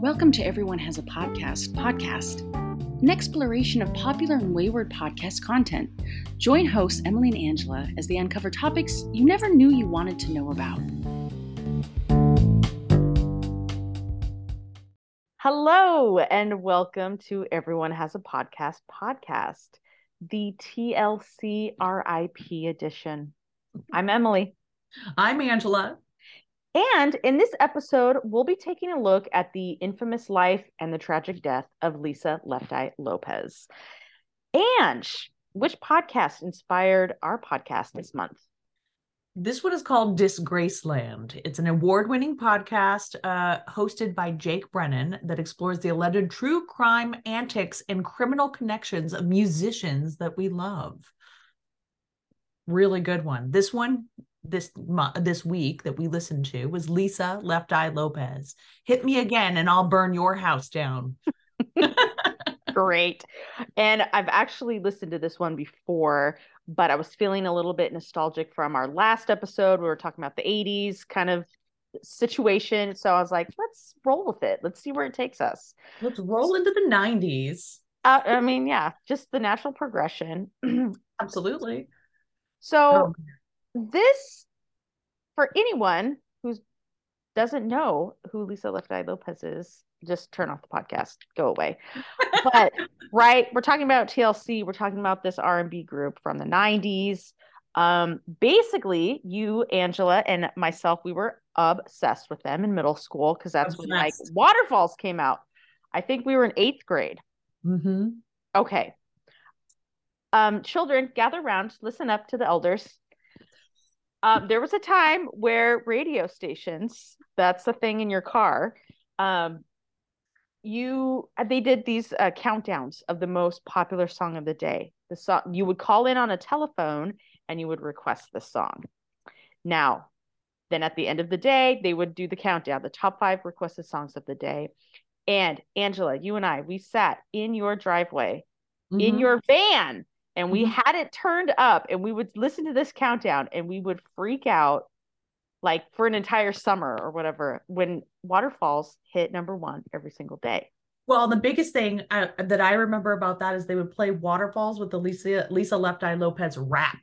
Welcome to Everyone Has a Podcast podcast, an exploration of popular and wayward podcast content. Join hosts Emily and Angela as they uncover topics you never knew you wanted to know about. Hello, and welcome to Everyone Has a Podcast podcast, the TLC RIP edition. I'm Emily. I'm Angela. And in this episode, we'll be taking a look at the infamous life and the tragic death of Lisa Left Eye Lopes. And which podcast inspired our podcast this month? This one is called Disgraceland. It's an award winning podcast uh, hosted by Jake Brennan that explores the alleged true crime antics and criminal connections of musicians that we love. Really good one. This one this this week that we listened to was Lisa Left Eye Lopes. Hit me again and I'll burn your house down. Great. And I've actually listened to this one before, but I was feeling a little bit nostalgic from our last episode. We were talking about the 80s kind of situation. So I was like, let's roll with it. Let's see where it takes us. Let's roll into the 90s. Uh, I mean, yeah, just the natural progression. Absolutely. So, oh this for anyone who doesn't know who Lisa Left Eye Lopes is, just turn off the podcast, go away. but right, we're talking about TLC. We're talking about this R and B group from the '90s. Um, basically, you, Angela, and myself, we were obsessed with them in middle school because that's obsessed. when like Waterfalls came out. I think we were in eighth grade. Mm-hmm. Okay. Um, children, gather around, listen up to the elders. Um, there was a time where radio stations, that's the thing in your car, um, you uh, they did these uh, countdowns of the most popular song of the day. The song you would call in on a telephone and you would request the song. Now, then at the end of the day, they would do the countdown, the top five requested songs of the day. And Angela, you and I, we sat in your driveway, mm-hmm. in your van, and we mm-hmm. had it turned up and we would listen to this countdown and we would freak out like for an entire summer or whatever when waterfalls hit number one every single day. Well the biggest thing I, uh, that i remember about that is they would play waterfalls with the lisa lisa left eye lopes rap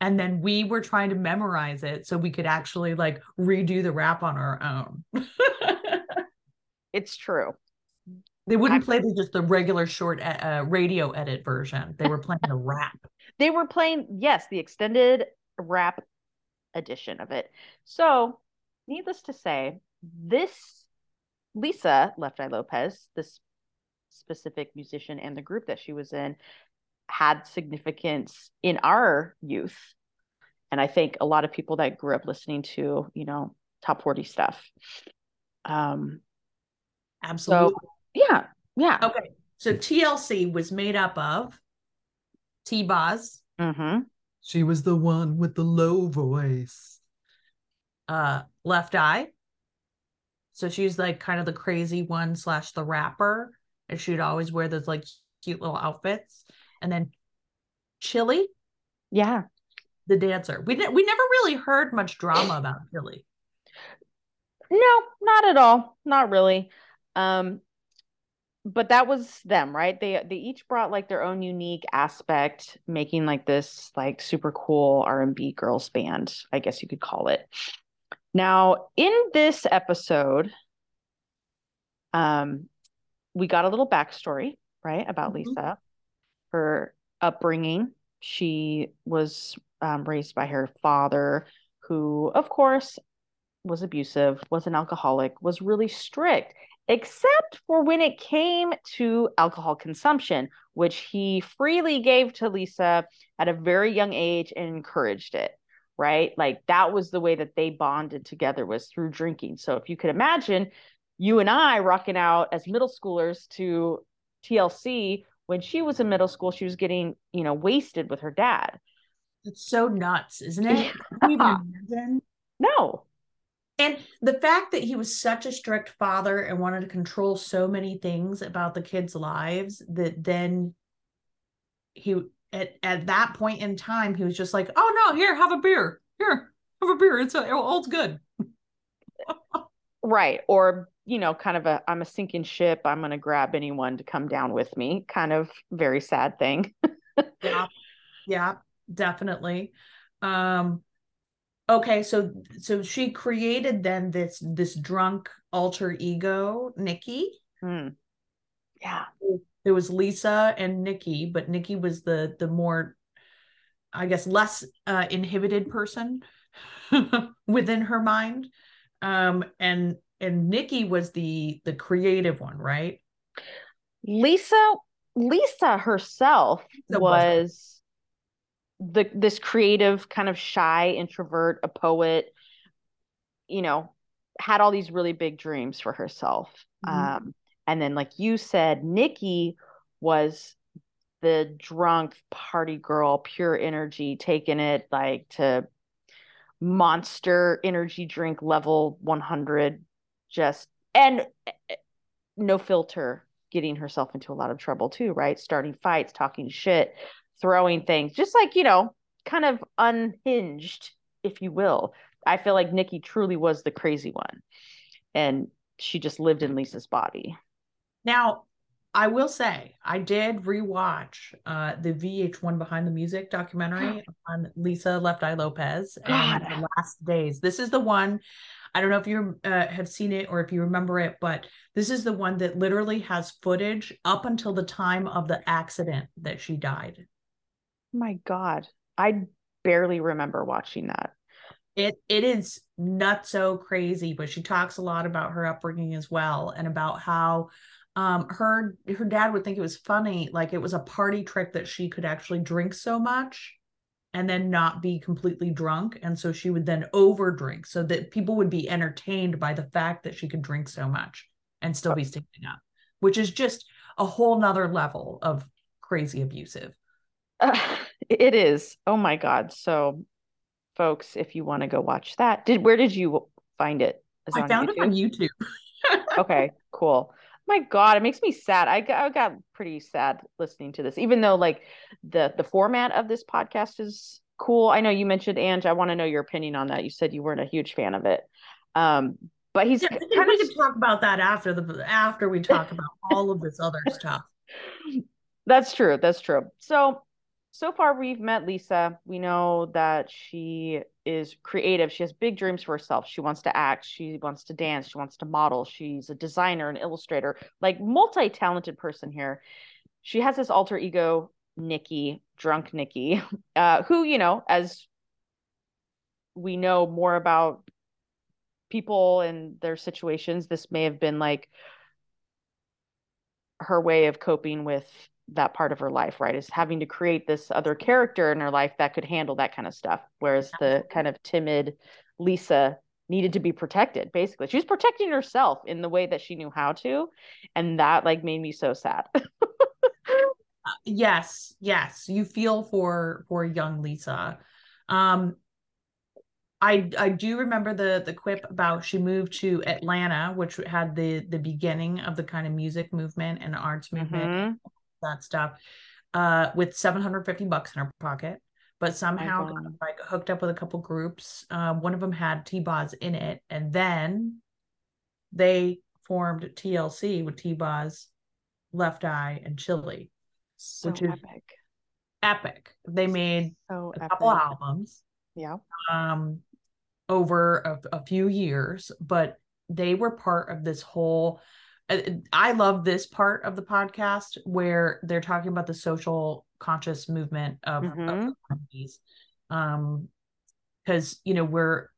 and then we were trying to memorize it so we could actually like redo the rap on our own. It's true they wouldn't play the, just the regular short uh, radio edit version. They were playing the rap. They were playing, yes, the extended rap edition of it. So, needless to say, this Lisa Left Eye Lopes, this specific musician and the group that she was in, had significance in our youth. And I think a lot of people that grew up listening to, you know, top 40 stuff. Um, Absolutely. So, yeah. Yeah. Okay. So TLC was made up of T Boz. Mm-hmm. She was the one with the low voice. Uh, Left Eye. So she's like kind of the crazy one slash the rapper, and she'd always wear those like cute little outfits. And then Chili. Yeah. The dancer. We we never really heard much drama about Chili. No, not at all. Not really. Um, but that was them right? They they each brought like their own unique aspect making like this like super cool r&b girls band i guess you could call it. Now in this episode um we got a little backstory right about mm-hmm. lisa. Her upbringing. She was um, raised by her father who of course was abusive was an alcoholic was really strict except for when it came to alcohol consumption, which he freely gave to Lisa at a very young age and encouraged it. Right. Like that was the way that they bonded together was through drinking. So if you could imagine you and I rocking out as middle schoolers to TLC when she was in middle school, she was getting, you know, wasted with her dad. It's so nuts, isn't it? Yeah. No, and the fact that he was such a strict father and wanted to control so many things about the kids' lives that then he at, at that point in time he was just like, "Oh no, here, have a beer. Here, have a beer. It's a, all's good." right or you know kind of a i'm a sinking ship i'm going to grab anyone to come down with me kind of very sad thing yeah yeah definitely um okay so so she created then this this drunk alter ego nikki? Hmm. yeah. There was lisa and nikki but nikki was the the more i guess less uh inhibited person within her mind. Um and and nikki was the the creative one right? Lisa lisa herself was- was the this creative kind of shy introvert a poet you know had all these really big dreams for herself. Mhm. um and then like you said nikki was the drunk party girl pure energy taking it like to monster energy drink level 100 just and eh, no filter getting herself into a lot of trouble too right? Starting fights talking shit throwing things just like you know kind of unhinged if you will i feel like nikki truly was the crazy one and she just lived in lisa's body Now, I will say I did rewatch uh, the VH1 Behind the Music documentary on Lisa Left Eye Lopes and God. the last days. This is the one. I don't know if you uh, have seen it or if you remember it, but this is the one that literally has footage up until the time of the accident that she died. My god i barely remember watching that It it is not so crazy, but she talks a lot about her upbringing as well and about how um her her dad would think it was funny, like it was a party trick that she could actually drink so much and then not be completely drunk. And so she would then overdrink so that people would be entertained by the fact that she could drink so much and still be standing up, which is just a whole nother level of crazy abusive. Uh, it is. Oh my god. So folks, if you want to go watch that, did where did you find it? Is I on found it on YouTube? YouTube. okay, cool. My God, it makes me sad. I got, I got pretty sad listening to this, even though like the the format of this podcast is cool. I know you mentioned Ange. I want to know your opinion on that. You said you weren't a huge fan of it, um, but he's Yeah, can, kind we of can talk about that after the after we talk about all of this other stuff. That's true. That's true. So, so far we've met Lisa. We know that she is creative. She has big dreams for herself. She wants to act. She wants to dance. She wants to model. She's a designer, an illustrator, like multi-talented person here. She has this alter ego, Nikki, drunk Nikki, uh, who, you know, as we know more about people and their situations, this may have been like her way of coping with that part of her life, right? Is having to create this other character in her life that could handle that kind of stuff. Whereas the kind of timid Lisa needed to be protected, basically. She was protecting herself in the way that she knew how to. And that like made me so sad. Yes, yes, you feel for for young Lisa. Um I I do remember the the quip about she moved to Atlanta, which had the the beginning of the kind of music movement and arts movement, Mhm. That stuff, uh, with 750 bucks in her pocket, but somehow got, like hooked up with a couple groups. Uh, one of them had T-Boz in it, and then they formed TLC with T-Boz, Left Eye, and Chili. So Which is- epic. Epic. They made So a epic. couple albums Yeah. um over a, a few years but they were part of this whole i love this part of the podcast where they're talking about the social conscious movement of, of the 90s um because you know we're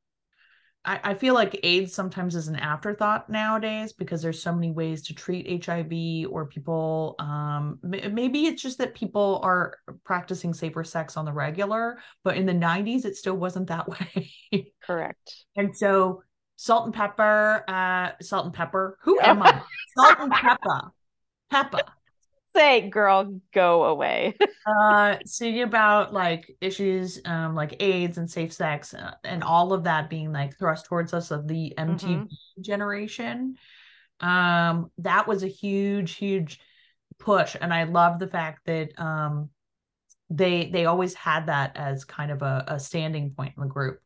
I, I feel like AIDS sometimes is an afterthought nowadays because there's so many ways to treat HIV or people um maybe it's just that people are practicing safer sex on the regular but in the 90s it still wasn't that way. Correct. and so Salt-N-Pepa uh Salt-N-Pepa. Who am I? Salt-N-Pepa. Pepper. Say, girl, go away. uh singing about like issues um like AIDS and safe sex uh, and all of that being like thrust towards us of the MTV generation. Um that was a huge huge push and I love the fact that um they they always had that as kind of a, a standing point in the group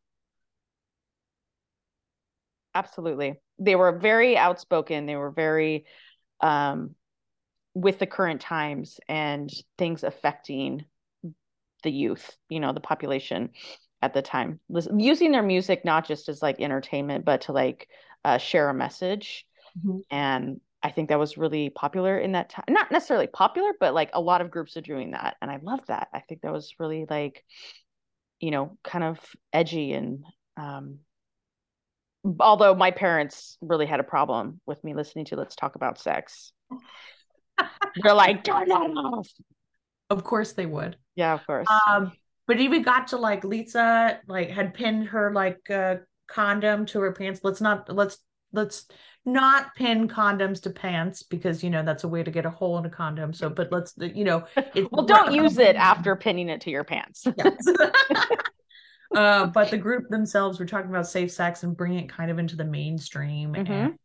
absolutely. They were very outspoken. They were very um, with the current times and things affecting the youth, you know, the population at the time. Listen, using their music not just as like entertainment, but to like uh, share a message. Mm-hmm. And I think that was really popular in that time. Not necessarily popular, but like a lot of groups are doing that. And I love that. I think that was really like, you know, kind of edgy and um although my parents really had a problem with me listening to let's talk about sex. They're like, turn that off. Of course they would. Yeah, of course. Um, but even got to like Lisa like had pinned her like uh condom to her pants. Let's not let's let's not pin condoms to pants because you know that's a way to get a hole in a condom. So, but let's you know, well, don't use it after pinning it to your pants. Yes. uh, but the group themselves were talking about safe sex and bringing it kind of into the mainstream, mm-hmm. and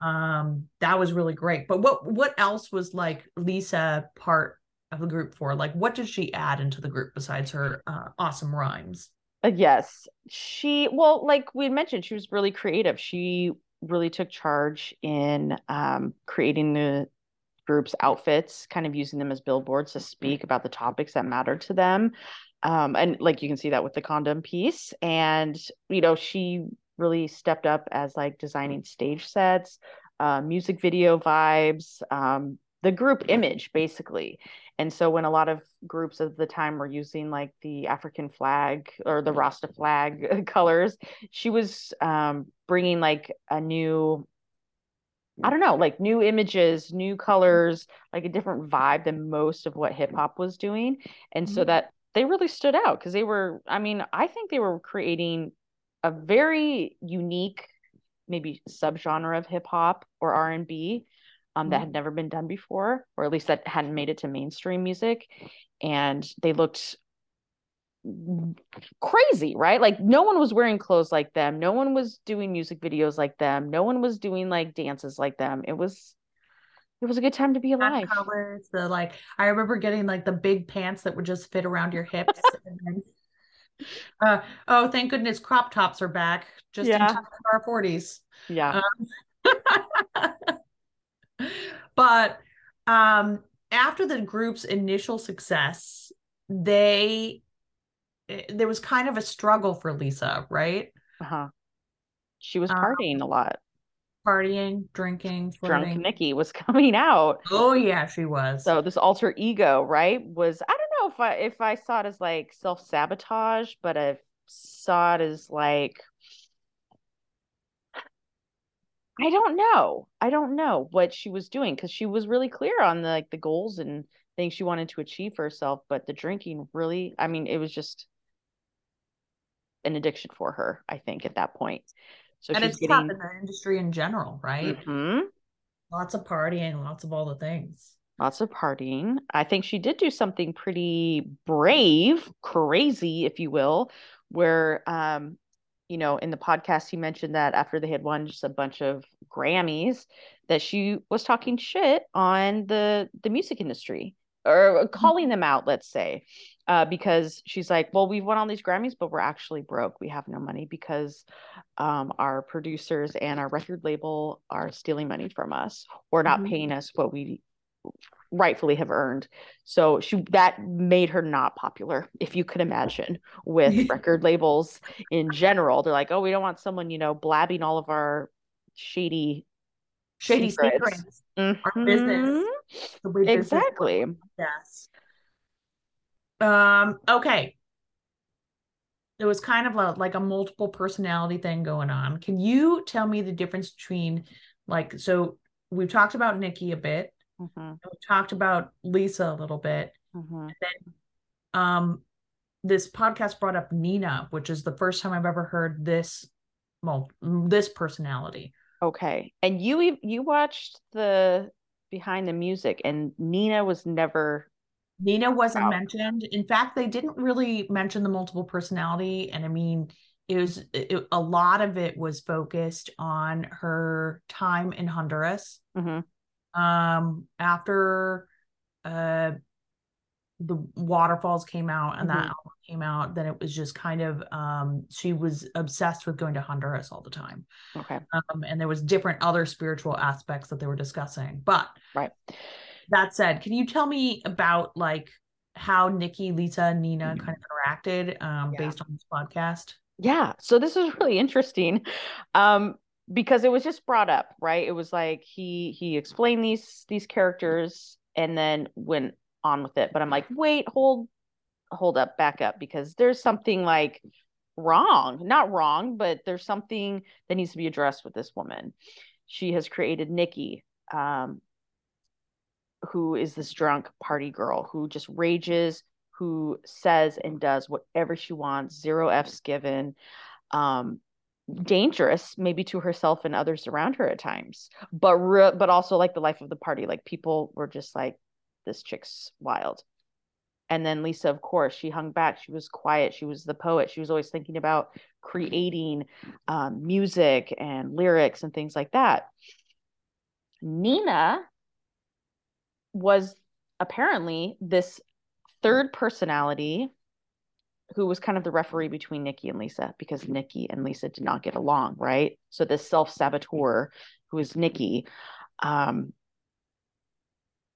um, that was really great. But what what else was like Lisa part of the group for? Like, what did she add into the group besides her uh, awesome rhymes? Uh, yes, she well, like we mentioned, she was really creative. She really took charge in um, creating the group's outfits, kind of using them as billboards to speak about the topics that mattered to them. Um, and like you can see that with the condom piece. And, you know, she really stepped up as like designing stage sets, uh, music video vibes, um, the group image basically. And so when a lot of groups of the time were using like the African flag or the Rasta flag colors, she was um, bringing like a new I don't know, like new images, new colors, like a different vibe than most of what hip hop was doing. And so mm-hmm. that they really stood out because they were, I mean, I think they were creating a very unique, maybe subgenre of hip hop or R and B um, that mm-hmm. had never been done before, or at least that hadn't made it to mainstream music. And they looked crazy, right? Like no one was wearing clothes like them. No one was doing music videos like them. No one was doing like dances like them. It was it was a good time to be alive. Colors, the like I remember getting like the big pants that would just fit around your hips. then, uh, oh, thank goodness crop tops are back. Just yeah. in time for our 40s. Yeah. Um, but um, after the group's initial success, they eh, there was kind of a struggle for Lisa, right? Uh-huh. She was um, partying um, a lot. Partying, drinking, flirting. Drunk Nikki was coming out. Oh yeah, she was. So this alter ego, right? Was I don't know if I if I saw it as like self sabotage, but I saw it as like I don't know. I don't know what she was doing because she was really clear on the, like the goals and things she wanted to achieve for herself. But the drinking really, I mean, it was just an addiction for her. I think at that point. So and it's getting... in the industry in general, right? Mm-hmm. Lots of partying, lots of all the things. Lots of partying. I think she did do something pretty brave, crazy, if you will, where um, you know, in the podcast, he mentioned that after they had won just a bunch of Grammys, that she was talking shit on the the music industry or mm-hmm. calling them out, let's say, uh, because she's like, well, we've won all these Grammys, but we're actually broke. We have no money because um, our producers and our record label are stealing money from us or not mm-hmm. paying us what we rightfully have earned. So she that made her not popular, if you could imagine, with record labels in general. They're like, oh, we don't want someone, you know, blabbing all of our shady shady secrets. secrets. Mm-hmm. Our business. Exactly. Business. Yes. Um, okay. There was kind of a, like a multiple personality thing going on. Can you tell me the difference between like so we've talked about Nikki a bit Mm-hmm. We talked about Lisa a little bit. Mm-hmm. then um, this podcast brought up Nina, which is the first time I've ever heard this well this personality. Okay. And you you watched the behind the music and Nina was never Nina wasn't out. mentioned. In fact, they didn't really mention the multiple personality and I mean it was it, a lot of it was focused on her time in Honduras. Mm-hmm um, after uh, the waterfalls came out and that Mhm. album came out, then it was just kind of um she was obsessed with going to Honduras all the time. Okay. Um, and there was different other spiritual aspects that they were discussing. But Right. That said, can you tell me about like how Nikki, Lisa, and Nina kind of interacted um Yeah. based on this podcast? Yeah. So this is really interesting. Um, because it was just brought up, right? It was like he he explained these these characters and then went on with it. But I'm like, wait, hold hold up, back up, because there's something like wrong. Not wrong, but there's something that needs to be addressed with this woman. She has created Nikki, um, who is this drunk party girl who just rages, who says and does whatever she wants, zero F's given. Um, dangerous maybe to herself and others around her at times but re- but also like the life of the party like people were just like this chick's wild and then lisa of course she hung back she was quiet she was the poet she was always thinking about creating um, music and lyrics and things like that nina was apparently this third personality who was kind of the referee between Nikki and Lisa because Nikki and Lisa did not get along, right? So this self-saboteur who is Nikki um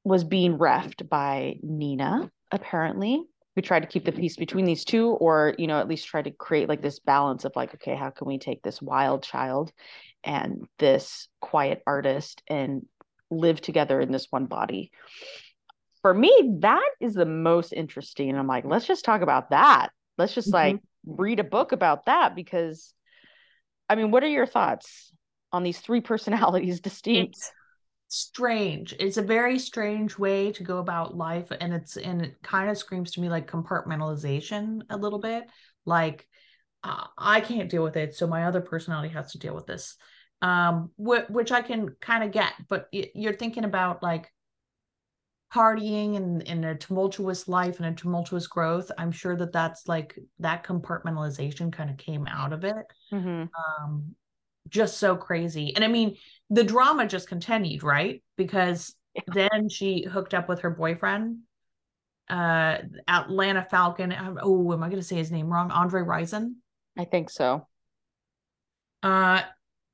was being refed by Nina apparently who tried to keep the peace between these two or you know at least try to create like this balance of like okay how can we take this wild child and this quiet artist and live together in this one body for me that is the most interesting i'm like let's just talk about that let's just like read a book about that because i mean what are your thoughts on these three personalities distinct It's strange. It's a very strange way to go about life, and it's and it kind of screams to me like compartmentalization a little bit. Like uh, I can't deal with it, so my other personality has to deal with this. Um, wh- which I can kind of get, but y- you're thinking about like partying and in a tumultuous life and a tumultuous growth. I'm sure that that's like that compartmentalization kind of came out of it. Mhm. um just so crazy. And i mean the drama just continued right? Because then she hooked up with her boyfriend uh atlanta falcon oh am i going to say his name wrong? Andre rison? I think so. Uh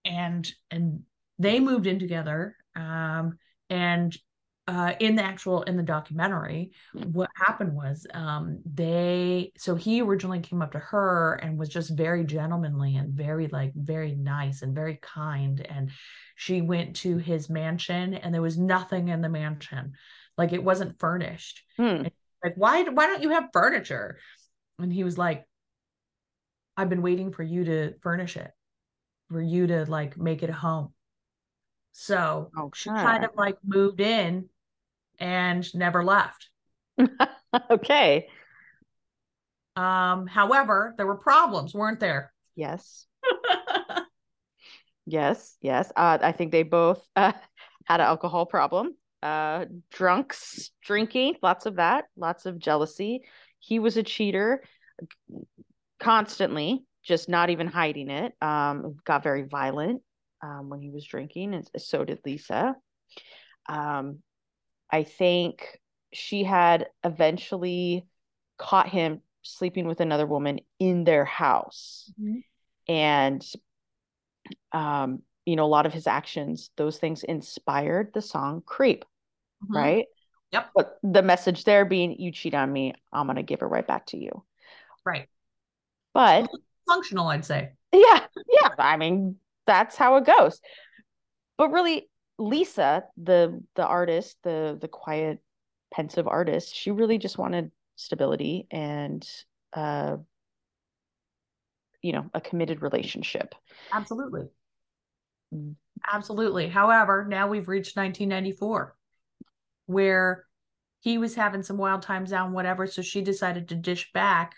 and and they moved in together um and uh in the actual in the documentary what happened was um they so he originally came up to her and was just very gentlemanly and very like very nice and very kind and she went to his mansion and there was nothing in the mansion. Like it wasn't furnished. Hmm. like why why don't you have furniture? And he was like i've been waiting for you to furnish it for you to like make it a home. So Oh, she kind of like moved in and never left. Okay. Um however there were problems weren't there? Yes. Yes yes. Uh, i think they both uh, had an alcohol problem. Uh drunks drinking lots of that lots of jealousy. He was a cheater constantly just not even hiding it um got very violent um when he was drinking and so did lisa um i think she had eventually caught him sleeping with another woman in their house Mhm. and um you know a lot of his actions those things inspired the song creep Mhm. right Yep. but the message there being you cheat on me i'm gonna give it right back to you right but functional i'd say. Yeah yeah i mean that's how it goes. But really lisa the the artist the the quiet pensive artist she really just wanted stability and uh you know a committed relationship. Absolutely. Mm. absolutely. However now we've reached 1994 where he was having some wild times down whatever so she decided to dish back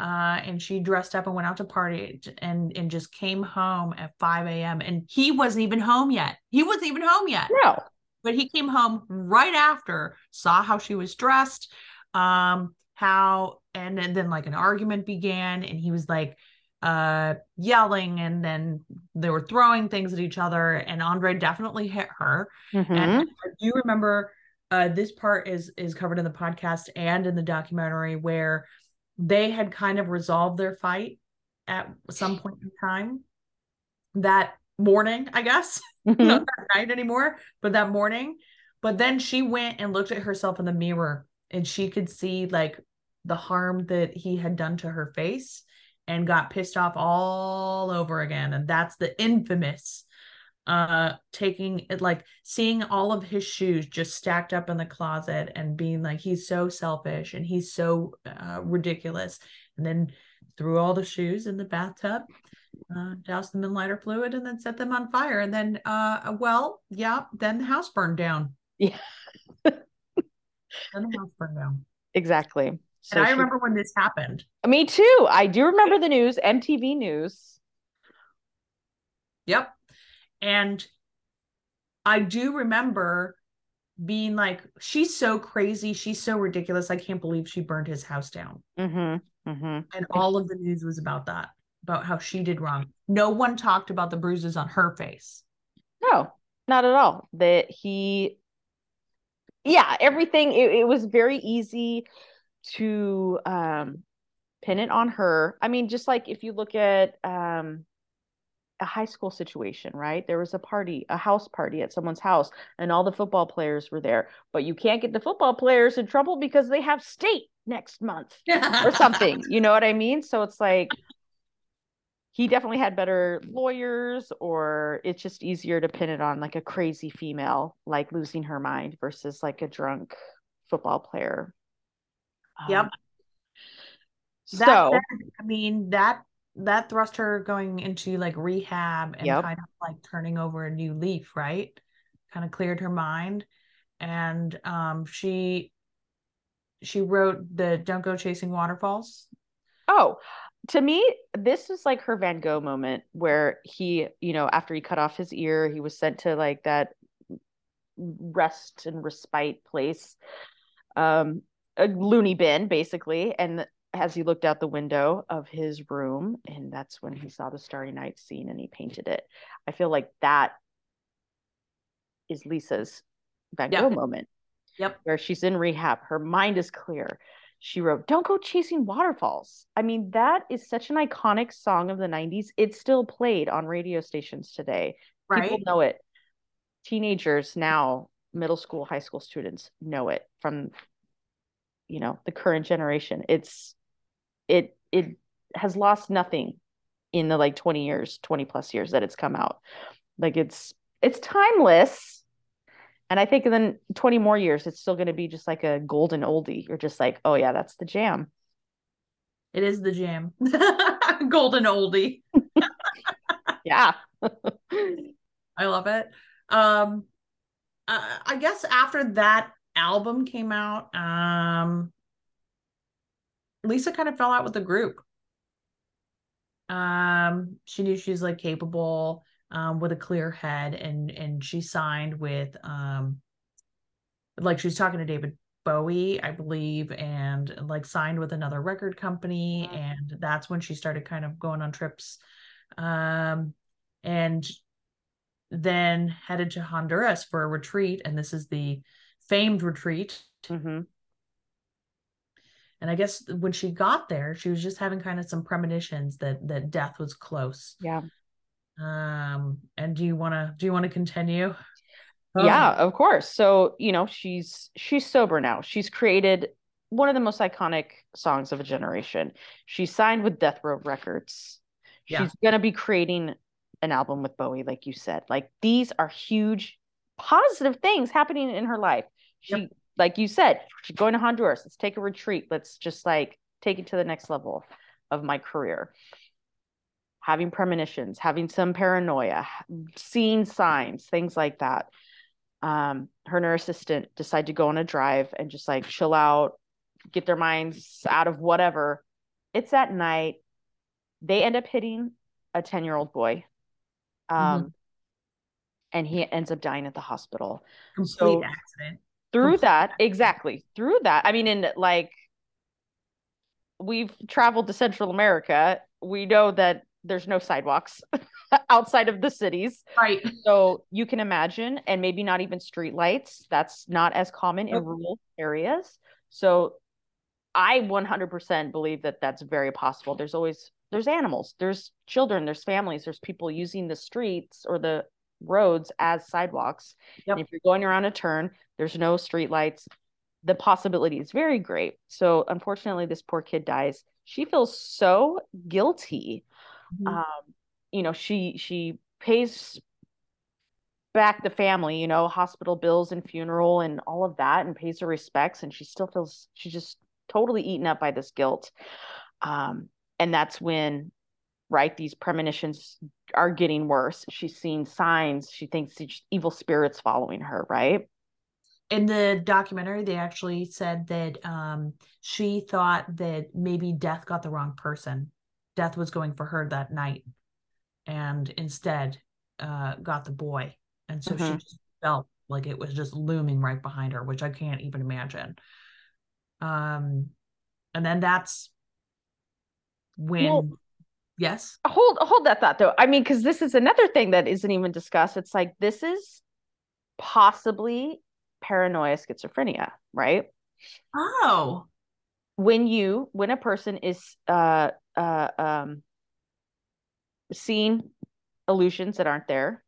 uh, and she dressed up and went out to party and and just came home at 5 a.m. and he wasn't even home yet. He wasn't even home yet. no But he came home right after, saw how she was dressed, um, how and, and then like an argument began, and he was like uh yelling and then they were throwing things at each other and Andre definitely hit her. Mhm. And I do remember uh, this part is is covered in the podcast and in the documentary where they had kind of resolved their fight at some point in time that morning i guess. Not mm-hmm. that night anymore but that morning. But then she went and looked at herself in the mirror and she could see like the harm that he had done to her face and got pissed off all over again. And that's the infamous uh taking it like seeing all of his shoes just stacked up in the closet and being like he's so selfish and he's so uh, ridiculous and then threw all the shoes in the bathtub uh, doused them in lighter fluid and then set them on fire and then uh well yeah then the house burned down Yeah. then the house burned down Exactly. So and i she- remember when this happened me too. I do remember the news, MTV News. Yep. And I do remember being like, she's so crazy. She's so ridiculous. I can't believe she burned his house down. Mm-hmm. Mm-hmm. And all of the news was about that, about how she did wrong. No one talked about the bruises on her face. No, not at all. That he, yeah, everything. It, it was very easy to um, pin it on her. I mean, just like if you look at um, a high school situation, right? There was a party, a house party at someone's house, and all the football players were there. But you can't get the football players in trouble because they have state next month or something. You know what I mean? So it's like he definitely had better lawyers, or it's just easier to pin it on like a crazy female, like losing her mind versus like a drunk football player. Yep. Um, That so said, I mean, that that thrust her going into like rehab and Yep. kind of like turning over a new leaf, right? Kind of cleared her mind. And um she she wrote the Don't Go Chasing Waterfalls. Oh, to me, this is like her Van Gogh moment where he, you know, after he cut off his ear, he was sent to like that rest and respite place, um, a loony bin, basically. And as he looked out the window of his room, and that's when he mm-hmm. saw the Starry Night scene and he painted it. I feel like that is Lisa's Van Yep. Gogh moment Yep. where she's in rehab. Her mind is clear. She wrote, Don't Go Chasing Waterfalls. I mean, that is such an iconic song of the 90s. It's still played on radio stations today. Right. People know it. Teenagers now, middle school, high school students know it from, you know, the current generation. It's, it, it has lost nothing in the like 20 years, 20 plus years that it's come out. Like it's, it's timeless. And I think in the 20 more years, it's still going to be just like a golden oldie. You're just like, oh, yeah, that's the jam. It is the jam. Golden oldie. Yeah. I love it. Um uh, I guess after that album came out, um Lisa kind of fell out with the group. Um she knew she was like capable um with a clear head and and she signed with um like she was talking to David Bowie, I believe, and like signed with another record company. Mhm. And that's when she started kind of going on trips. Um, and then headed to Honduras for a retreat. And this is the famed retreat. hmm And I guess when she got there, she was just having kind of some premonitions that that death was close. Yeah. Um, and do you want to do you want to continue? Yeah, of course. So, you know, she's she's sober now. She's created one of the most iconic songs of a generation. She signed with Death Row Records. Yeah. She's going to be creating an album with Bowie like you said. Like these are huge positive things happening in her life. She Yep. Like you said, going to Honduras. Let's take a retreat. Let's just like take it to the next level of my career. Having premonitions, having some paranoia, seeing signs, things like that um, her and her assistant decide to go on a drive and just like chill out, get their minds out of whatever. It's at night. They end up hitting a 10 year old boy. Um, And he ends up dying at the hospital. complete so- accident. Through that, exactly. Through that, I mean, in like, we've traveled to Central America. We know that there's no sidewalks. outside of the cities. Right. So you can imagine, and maybe not even street lights. That's not as common in rural areas. So I 100% believe that that's very possible. There's always there's animals, there's children, there's families, there's people using the streets or the roads as sidewalks. Yep. And if you're going around a turn, there's no street lights. The possibility is very great. So unfortunately, this poor kid dies. She feels so guilty. Mhm. Um, you know, she she pays back the family, you know, hospital bills and funeral and all of that and pays her respects and she still feels she's just totally eaten up by this guilt. Um, and that's when right these premonitions are getting worse. She's seeing signs. She thinks evil spirits following her, right? in the documentary they actually said that um she thought that maybe death got the wrong person death was going for her that night and instead uh got the boy and so she Mhm. just felt like it was just looming right behind her which i can't even imagine um and then that's when Well- yes hold hold that thought though. I mean, because this is another thing that isn't even discussed. It's like this is possibly paranoia schizophrenia, right? oh When you when a person is uh uh um seeing illusions that aren't there,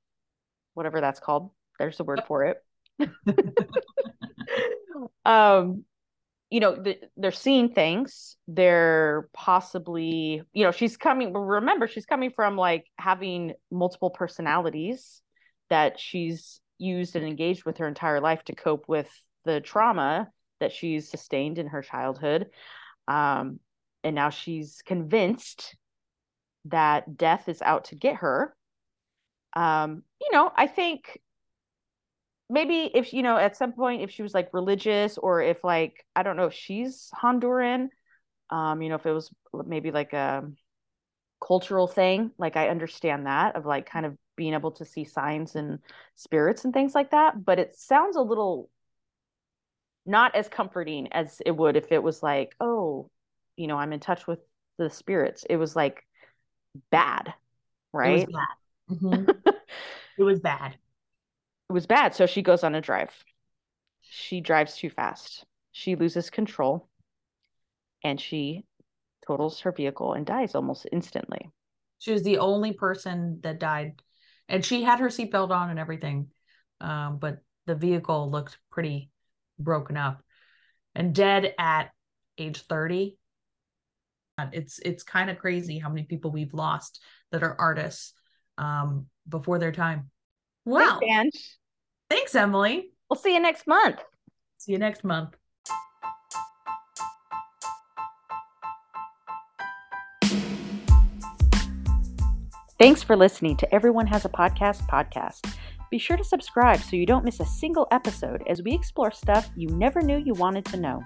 whatever that's called. There's a word for it. um you know th- they're seeing things. They're possibly you know she's coming remember she's coming from like having multiple personalities that she's used and engaged with her entire life to cope with the trauma that she's sustained in her childhood. Um and now she's convinced that death is out to get her. Um you know i think maybe if you know at some point if she was like religious or if like i don't know if she's honduran um you know if it was maybe like a cultural thing like i understand that of like kind of being able to see signs and spirits and things like that but it sounds a little not as comforting as it would if it was like oh you know i'm in touch with the spirits. It was like bad right it was bad. Mhm. it was bad it was bad. So she goes on a drive. She drives too fast. She loses control and she totals her vehicle and dies almost instantly. She was the only person that died, and she had her seatbelt on and everything, um, but the vehicle looked pretty broken up and dead at age thirty. Uh, It's it's kind of crazy how many people we've lost that are artists um, before their time. Wow! Thanks, Emily. We'll see you next month. See you next month. Thanks for listening to Everyone Has a Podcast podcast. Be sure to subscribe so you don't miss a single episode as we explore stuff you never knew you wanted to know.